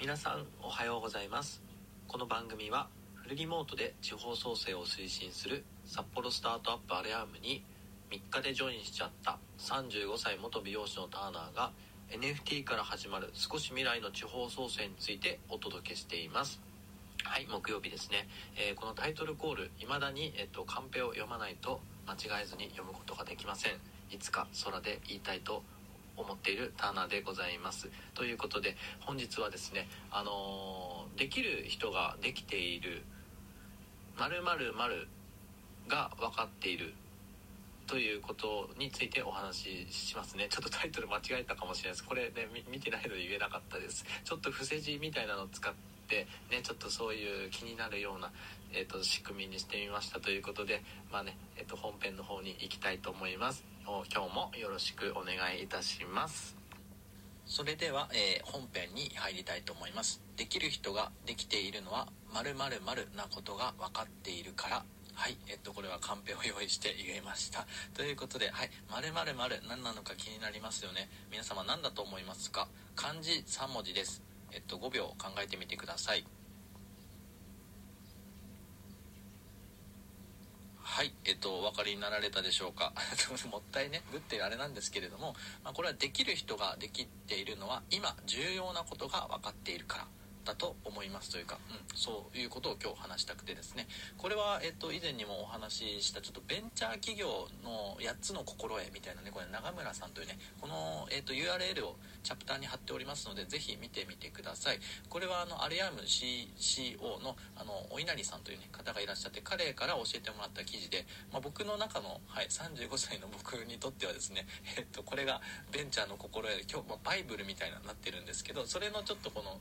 皆さんおはようございます。この番組はフルリモートで地方創生を推進する札幌スタートアップアレアームに3日でジョインしちゃった35歳元美容師のターナーが NFT から始まる少し未来の地方創生についてお届けしています。はい木曜日ですね、えー、このタイトルコール未だに、えっと、カンペを読まないと間違えずに読むことができません。いつか空で言いたいと思います思っているターナーでございます。ということで本日はですねあの、できる人ができている〇〇〇が分かっているということについてお話ししますね。ちょっとタイトル間違えたかもしれないです。これね見てないので言えなかったです。ちょっと伏せ字みたいなのを使ってねちょっとそういう気になるような、えーと、仕組みにしてみましたということでまあね、えーと、本編の方に行きたいと思います。今日もよろしくお願いいたしますそれでは、えー、本編に入りたいと思いますできる人ができているのは〇〇〇なことが分かっているからはい、えっと、これはカンペを用意して言えました。ということで、はい、〇〇〇何なのか気になりますよね。皆様何だと思いますか？漢字3文字です。えっと、5秒考えてみてください。はい、えっと、お分かりになられたでしょうか？もったいね、ぶってあれなんですけれども、まあ、これはできる人ができているのは、今、重要なことが分かっているから。だと思いますというか、うん、そういうことを今日話したくてですね。これは、えっと、以前にもお話ししたちょっとベンチャー企業の8つの心得みたいなねこれ長村さんというねこの、えっと、URL をチャプターに貼っておりますのでぜひ見てみてください。これはあのアリアム CCO のあのお稲荷さんという、ね、方がいらっしゃって彼から教えてもらった記事で、まあ、僕の中の、はい、35歳の僕にとってはですね、えっと、これがベンチャーの心得で今日、まあ、バイブルみたいになってるんですけどそれのちょっとこの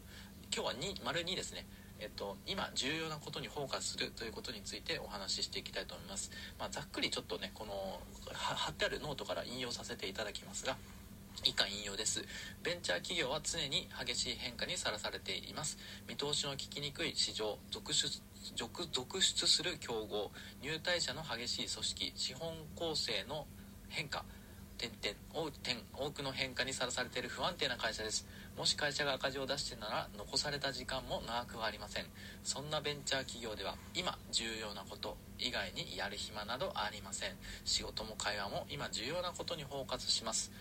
今日は2丸2ですねえっと、今重要なことにフォーカスするということについてお話ししていきたいと思います。まあ、ざっくりちょっとね、この貼ってあるノートから引用させていただきますが、以下引用です。ベンチャー企業は常に激しい変化にさらされています。見通しの利きにくい市場、続出続出する競合、入退者の激しい組織、資本構成の変化、点々点多くの変化にさらされている不安定な会社ですもし会社が赤字を出してなら残された時間も長くはありません。そんなベンチャー企業では今重要なこと以外にやる暇などありません。仕事も会話も今重要なことにフォーカスします。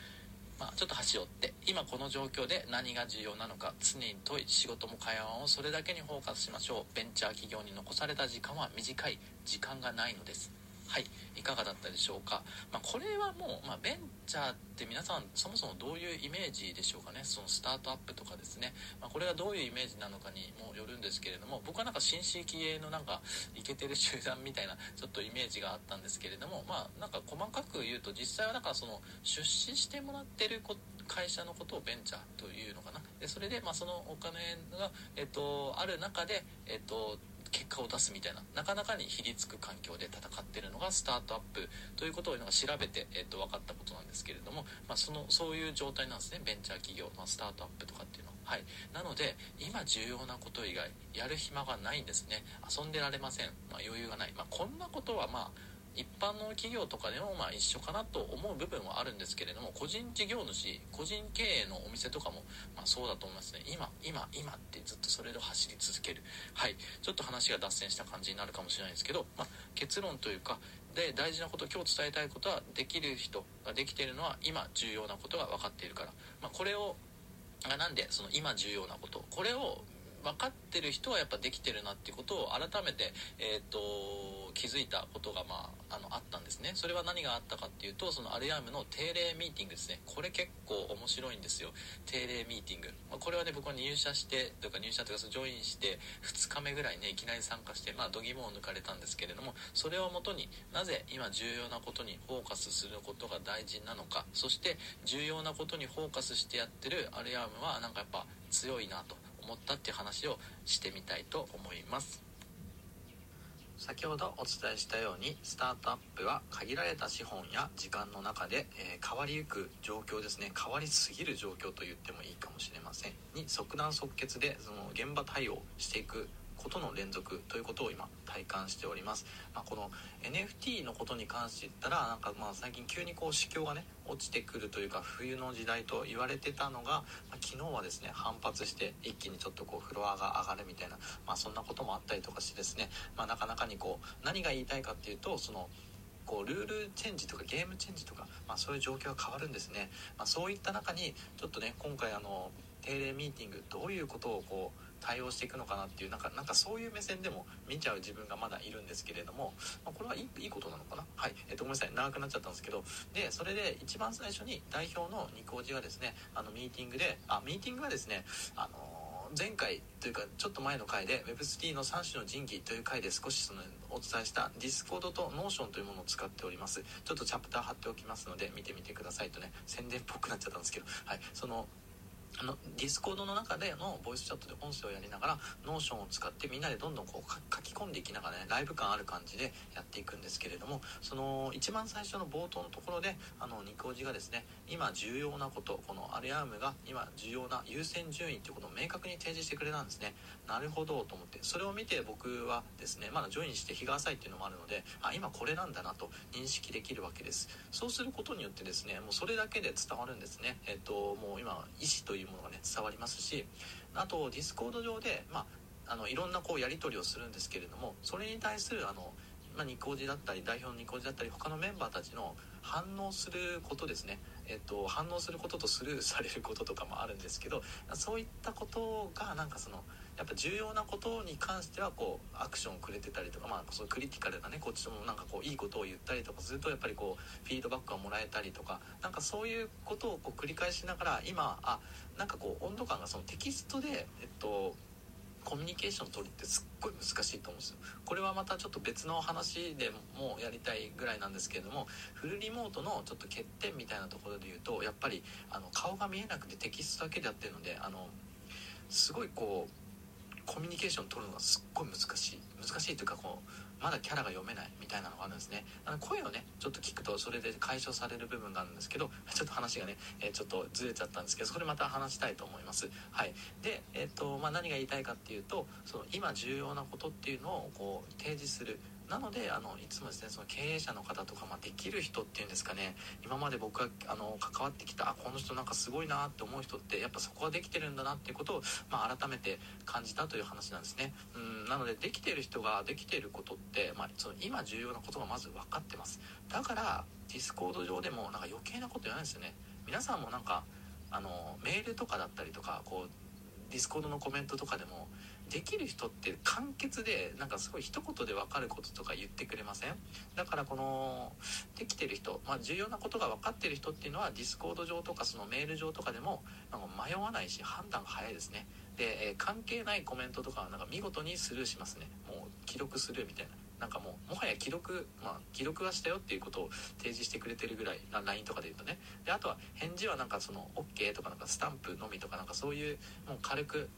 まあ、ちょっと端折って今この状況で何が重要なのか常に問い仕事も会話もそれだけにフォーカスしましょう。ベンチャー企業に残された時間は短い。時間がないのです。はいいかがだったでしょうか、まあ、これはもう、まあ、ベンチャーって皆さんそもそもどういうイメージでしょうかね？そのスタートアップとかですね、まあ、これがどういうイメージなのかにもよるんですけれども僕はなんか新進気鋭のなんかイケてる集団みたいなちょっとイメージがあったんですけれどもまあなんか細かく言うと実際はなんかその出資してもらってる会社のことをベンチャーというのかな？でそれでまあそのお金が、えっと、ある中で、えっと果を出すみたいな。なかなかにひりつく環境で戦ってるのがスタートアップということをなんか調べて、えー、と分かったことなんですけれども、まあ、そのそういう状態なんですね。ベンチャー企業、まあ、スタートアップとかっていうのは。はい、なので今重要なこと以外やる暇がないんですね。遊んでられません、まあ、余裕がない、まあ、こんなことはまあ一般の企業とかでもまあ一緒かなと思う部分はあるんですけれども個人事業主個人経営のお店とかもまそうだと思いますね。今今今ってずっとそれで走り続ける。はい。ちょっと話が脱線した感じになるかもしれないですけど、まあ、結論というかで大事なこと今日伝えたいことはできる人ができているのは今重要なことが分かっているから、まあ、これをなんでその今重要なことこれを分かってる人はやっぱできてるなっていうことを改めて、えーと、気づいたことが、まあ、あのあったんですね。それは何があったかっていうとそのアルヤームの定例ミーティングですね。これ結構面白いんですよ。定例ミーティング、まあ、これはね僕は入社してというか入社というかジョインして2日目ぐらいねいきなり参加してまあ度肝を抜かれたんですけれどもそれをもとになぜ今重要なことにフォーカスすることが大事なのかそして重要なことにフォーカスしてやってるアルヤームはなんかやっぱ強いなと。思ったっていう話をしてみたいと思います。先ほどお伝えしたようにスタートアップは限られた資本や時間の中で、えー、変わりゆく状況ですね。変わりすぎる状況と言ってもいいかもしれません。に即断即決でその現場対応していくことの連続ということを今体感しております、まあ、この NFT のことに関して言ったらなんかまあ最近急にこう市況がね落ちてくるというか冬の時代と言われてたのが、まあ、昨日はですね反発して一気にちょっとこうフロアが上がるみたいな、まあ、そんなこともあったりとかしてですね、まあ、なかなかにこう何が言いたいかっていうとそのこうルールチェンジとかゲームチェンジとか、まあ、そういう状況が変わるんですね、まあ、そういった中にちょっとね今回あの定例ミーティングどういうことをこう対応していくのかなっていうなんかなんかそういう目線でも見ちゃう自分がまだいるんですけれども、まあ、これはいいことなのかな？はい、えっと、ごめんなさい。長くなっちゃったんですけど。でそれで一番最初に代表のニコージがですねあのミーティングであミーティングはですねあの前回というかちょっと前の回で Web3 の3種の神器という回で少しそのお伝えした Discord と Notion というものを使っております。ちょっとチャプター貼っておきますので見てみてくださいとね宣伝っぽくなっちゃったんですけど。はい。そのあの Discord の中でのボイスチャットで音声をやりながら Notion を使ってみんなでどんどんこう書き込んでいきながらねライブ感ある感じでやっていくんですけれどもその一番最初の冒頭のところであのニコおじがですね今重要なことこのアリアームが今重要な優先順位っていうことを明確に提示してくれたんですね。なるほどと思ってそれを見て僕はですねまだジョインして日が浅いっていうのもあるのであ今これなんだなと認識できるわけです。そうすることによってですねもうそれだけで伝わるんですね。えっともう今意思というものがね伝わりますしあと Discord 上で、まあ、あのいろんなこうやり取りをするんですけれどもそれに対するあの、まあ、ニコジだったり代表のニコージだったり他のメンバーたちの反応することですね、えっと、反応することとスルーされることとかもあるんですけどそういったことがなんかそのやっぱ重要なことに関してはこうアクションをくれてたりとか、まあ、そのクリティカルなねこっちもなんかこういいことを言ったりとかするとやっぱりこうフィードバックがもらえたりとかなんかそういうことをこう繰り返しながら今あなんかこう温度感がそのテキストでえっとコミュニケーション取るってすっごい難しいと思うんですよ。これはまたちょっと別の話でもやりたいぐらいなんですけれどもフルリモートのちょっと欠点みたいなところで言うとやっぱりあの顔が見えなくてテキストだけでやってるのであのすごいこうコミュニケーション取るのがすっごい難しい。難しいというかこうまだキャラが読めないみたいなのがあるんですね。あの声をねちょっと聞くとそれで解消される部分があるんですけど ちょっと話がね、えー、ちょっとずれちゃったんですけどそれまた話したいと思います。はい。で、えーとまあ、何が言いたいかっていうとその今重要なことっていうのをこう提示するなのであのいつもですねその経営者の方とか、まあ、できる人っていうんですかね。今まで僕があの関わってきたあこの人なんかすごいなって思う人ってやっぱそこができてるんだなっていうことを、まあ、改めて感じたという話なんですね。うんなのでできてる人ができてることって、まあ、その今重要なことがまず分かってます。だから Discord 上でもなんか余計なこと言わないですよね。皆さんもなんかあのメールとかだったりとかこう Discord のコメントとかでもできる人って簡潔でなんかすごい一言で分かることとか言ってくれません？だからこのできてる人、まあ、重要なことが分かってる人っていうのは Discord 上とかそのメール上とかでもなんか迷わないし判断が早いですね。で、え、関係ないコメントとかはなんか見事にスルーしますね。もう記録するみたいな。なんかもうもはや記録まあ記録はしたよっていうことを提示してくれてるぐらいな LINE とかで言うとね。であとは返事はなんかその OK とかなんかスタンプのみとかなんかそういうもう軽く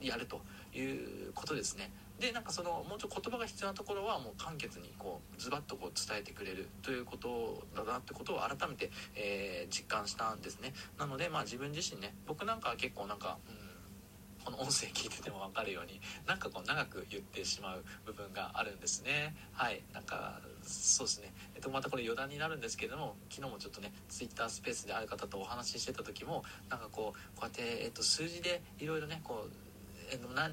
やるということですね。でなんかそのもうちょっと言葉が必要なところはもう簡潔にこうズバッとこう伝えてくれるということだなってことを改めて、えー、実感したんですね。なのでまあ自分自身ね僕なんかは結構なんか、うんこの音声聞いてても分かるようになんかこう長く言ってしまう部分があるんですね。はい。なんかそうですね、えっと、またこれ余談になるんですけれども昨日もちょっとね Twitter スペースである方とお話ししてた時もなんかこうこうやって、えっと、数字でいろいろねこう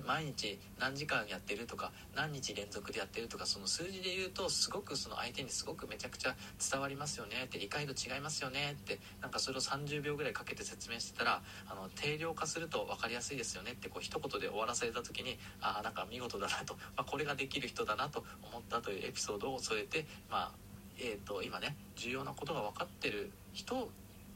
毎日何時間やってるとか何日連続でやってるとかその数字で言うとすごくその相手にすごくめちゃくちゃ伝わりますよねって理解度違いますよねってなんかそれを30秒ぐらいかけて説明してたらあの定量化すると分かりやすいですよねってこう一言で終わらされた時にああなんか見事だなと、まあ、これができる人だなと思ったというエピソードを添えてまあえーと今ね重要なことが分かってる人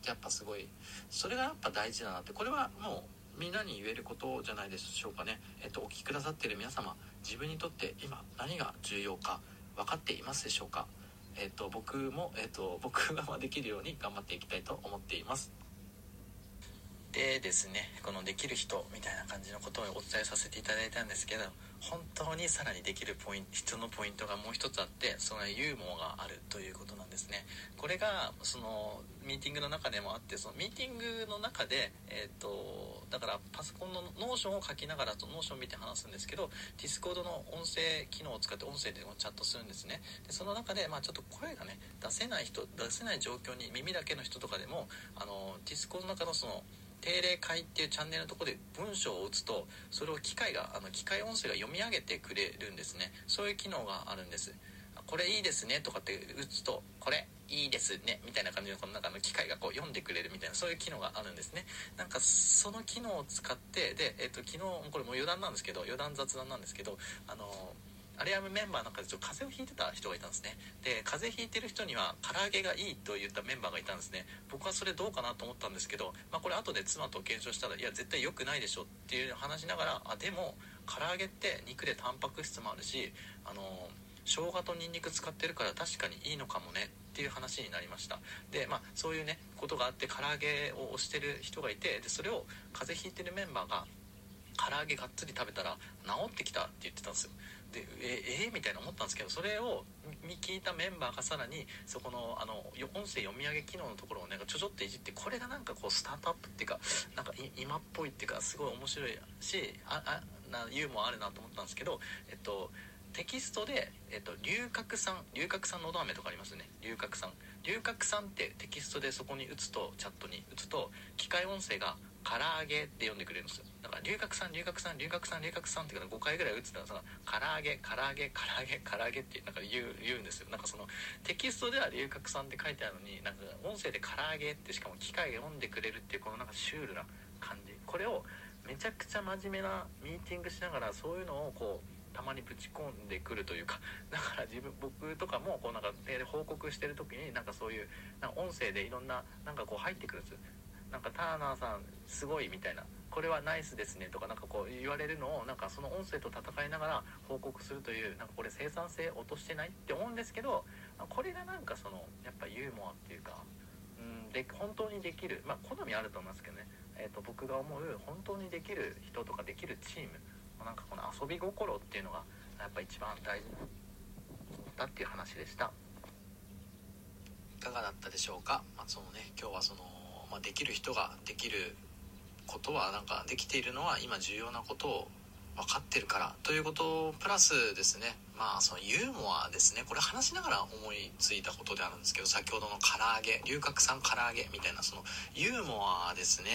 やっぱすごいそれがやっぱ大事だなってこれはもうみんなに言えることじゃないでしょうかね、えっと、お聞きくださっている皆様自分にとって今何が重要か分かっていますでしょうか？えっと、僕も、えっと、僕ができるように頑張っていきたいと思っています。でですねこのできる人みたいな感じのことをお伝えさせていただいたんですけど本当にさらにできるポイント人のポイントがもう一つあってそのユーモアがあるということなんですね。これがそのミーティングの中でもあってそのミーティングの中で、えーと、だからパソコンの Notion を書きながらと Notion を見て話すんですけど Discord の音声機能を使って音声でもチャットするんですね。でその中で、まあ、ちょっと声がね出せない人出せない状況に耳だけの人とかでもあの Discord の中のその定例会っていうチャンネルのとこで文章を打つとそれを機械があの機械音声が読み上げてくれるんですね。そういう機能があるんです。これいいですねとかって打つとこれいいですねみたいな感じのこの中の機械がこう読んでくれるみたいなそういう機能があるんですね。なんかその機能を使ってで、えっと、昨日これもう余談なんですけど余談雑談なんですけどあのアレアムメンバーの中でちょっと風邪をひいてた人がいたんですね。で風邪ひいてる人には唐揚げがいいと言ったメンバーがいたんですね。僕はそれどうかなと思ったんですけど、まあ、これ後で妻と検証したらいや絶対良くないでしょっていう話しながらあでも唐揚げって肉でタンパク質もあるしあの生姜とニンニク使ってるから確かにいいのかもねっていう話になりました。でまあそういうねことがあって唐揚げを推してる人がいてでそれを風邪ひいてるメンバーが唐揚げがっつり食べたら治ってきたって言ってたんですよ。でええー、みたいな思ったんですけどそれを聞いたメンバーがさらにそこのあの音声読み上げ機能のところをねちょちょっといじってこれがなんかこうスタートアップっていうかなんか今っぽいっていうかすごい面白いしああなユーモアあるなと思ったんですけどえっとテキストで、えっと、龍角散龍角散のど飴とかありますね。龍角散。龍角散ってテキストでそこに打つとチャットに打つと機械音声が唐揚げって呼んでくれるんですよ。から龍角散龍角散龍角散龍角散っていうか5回ぐらい打つとその唐揚げ唐揚げ唐揚げ唐揚げってなんか言う言うんですよ。なんかそのテキストでは龍角散って書いてあるのになんか音声で唐揚げってしかも機械読んでくれるっていうこのなんかシュールな感じ。これをめちゃくちゃ真面目なミーティングしながらそういうのをこうたまにぶち込んでくるというか。だから自分僕とかもこうなんか報告してる時になんかそういうなんか音声でいろんななんかこう入ってくるんですなんかターナーさんすごいみたいなこれはナイスですねとかなかこう言われるのをなんかその音声と戦いながら報告するというなんかこれ生産性落としてないって思うんですけどこれがなんかそのやっぱユーモアっていうかうんで本当にできるまあ好みあると思いますけどね、えー、と僕が思う本当にできる人とかできるチームなんかこの遊び心っていうのがやっぱ一番大事だっていう話でした。いかがだったでしょうか、まあ、そのね今日はそのまあ、できる人ができることはなんかできているのは今重要なことを分かってるからということプラスですね。まあそのユーモアですね。これ話しながら思いついたことであるんですけど先ほどの唐揚げ龍角散唐揚げみたいなそのユーモアですね。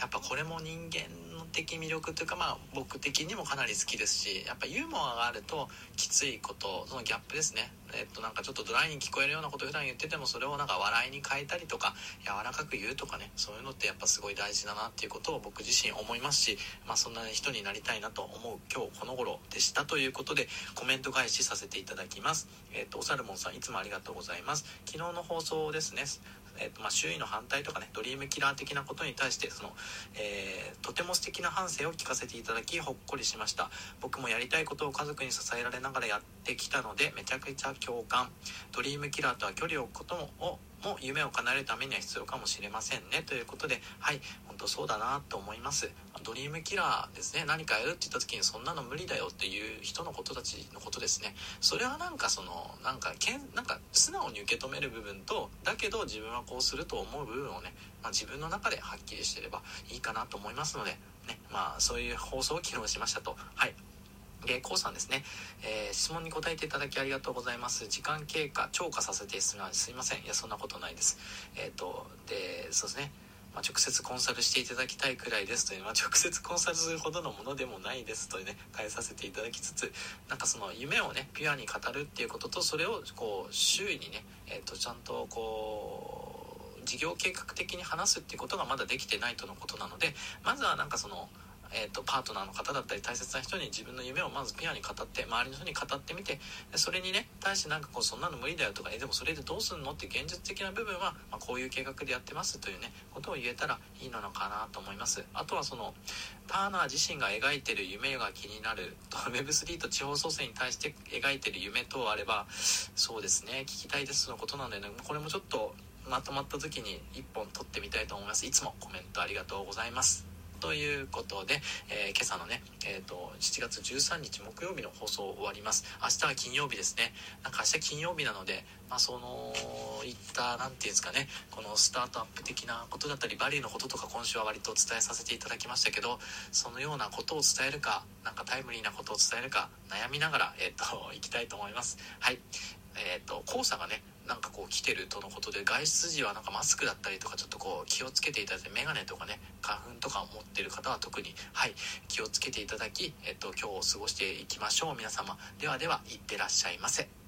やっぱこれも人間の的魅力というかまあ僕的にもかなり好きですしやっぱユーモアがあるときついことそのギャップですね。えっとなんかちょっとドライに聞こえるようなこと普段言っててもそれをなんか笑いに変えたりとか柔らかく言うとかねそういうのってやっぱすごい大事だなっていうことを僕自身思いますしまあそんな人になりたいなと思う今日この頃でしたということでコメント返しさせていただきます。えっとおサルモンさんいつもありがとうございます。昨日の放送ですねえーとまあ、周囲の反対とかねドリームキラー的なことに対してその、えー、とても素敵な反省を聞かせていただきほっこりしました。僕もやりたいことを家族に支えられながらやってきたのでめちゃくちゃ共感。ドリームキラーとは距離を置くこともも夢を叶えるためには必要かもしれませんね。ということではい本当そうだなと思います。ドリームキラーですね。何かやるって言った時にそんなの無理だよっていう人のことたちのことですね。それはなんかそのなんかけんなんか素直に受け止める部分とだけど自分はこうすると思う部分をね、まあ、自分の中ではっきりしてればいいかなと思いますのでねまあそういう放送を昨日しましたと。はい。で、こうさんですね、えー、質問に答えていただきありがとうございます。時間経過、超過させてすみません。いや、そんなことないです。えっ、ー、と、で、そうですね。まあ、直接コンサルしていただきたいくらいですという、まあ、直接コンサルするほどのものでもないですというね、変えさせていただきつつ、なんかその夢をね、ピュアに語るっていうことと、それをこう、周囲にね、え、と、ちゃんとこう、事業計画的に話すっていうことがまだできてないとのことなので、まずはなんかその、えーと、パートナーの方だったり大切な人に自分の夢をまずピュアに語って周りの人に語ってみてそれにね対してなんかこうそんなの無理だよとかえでもそれでどうすんのって現実的な部分は、まあ、こういう計画でやってますというねことを言えたらいいのかなと思います。あとはそのターナー自身が描いてる夢が気になる Web3 と 地方創生に対して描いてる夢等あればそうですね聞きたいですのことなので、ね、これもちょっとまとまった時に1本撮ってみたいと思います。いつもコメントありがとうございます。ということで、えー、今朝のね、えーと、7月13日木曜日の放送終わります。明日は金曜日ですね。なんか明日金曜日なので、まあ、そのいった何て言うんですかねこのスタートアップ的なことだったりバリューのこととか今週は割と伝えさせていただきましたけどそのようなことを伝えるかなんかタイムリーなことを伝えるか悩みながら、えーと、いきたいと思います。はい。えーと黄砂がねなんかこう来てるとのことで外出時はなんかマスクだったりとかちょっとこう気をつけていただいて眼鏡とかね花粉とか持ってる方は特にはい気をつけていただき、えっと、今日を過ごしていきましょう皆様ではではいってらっしゃいませ。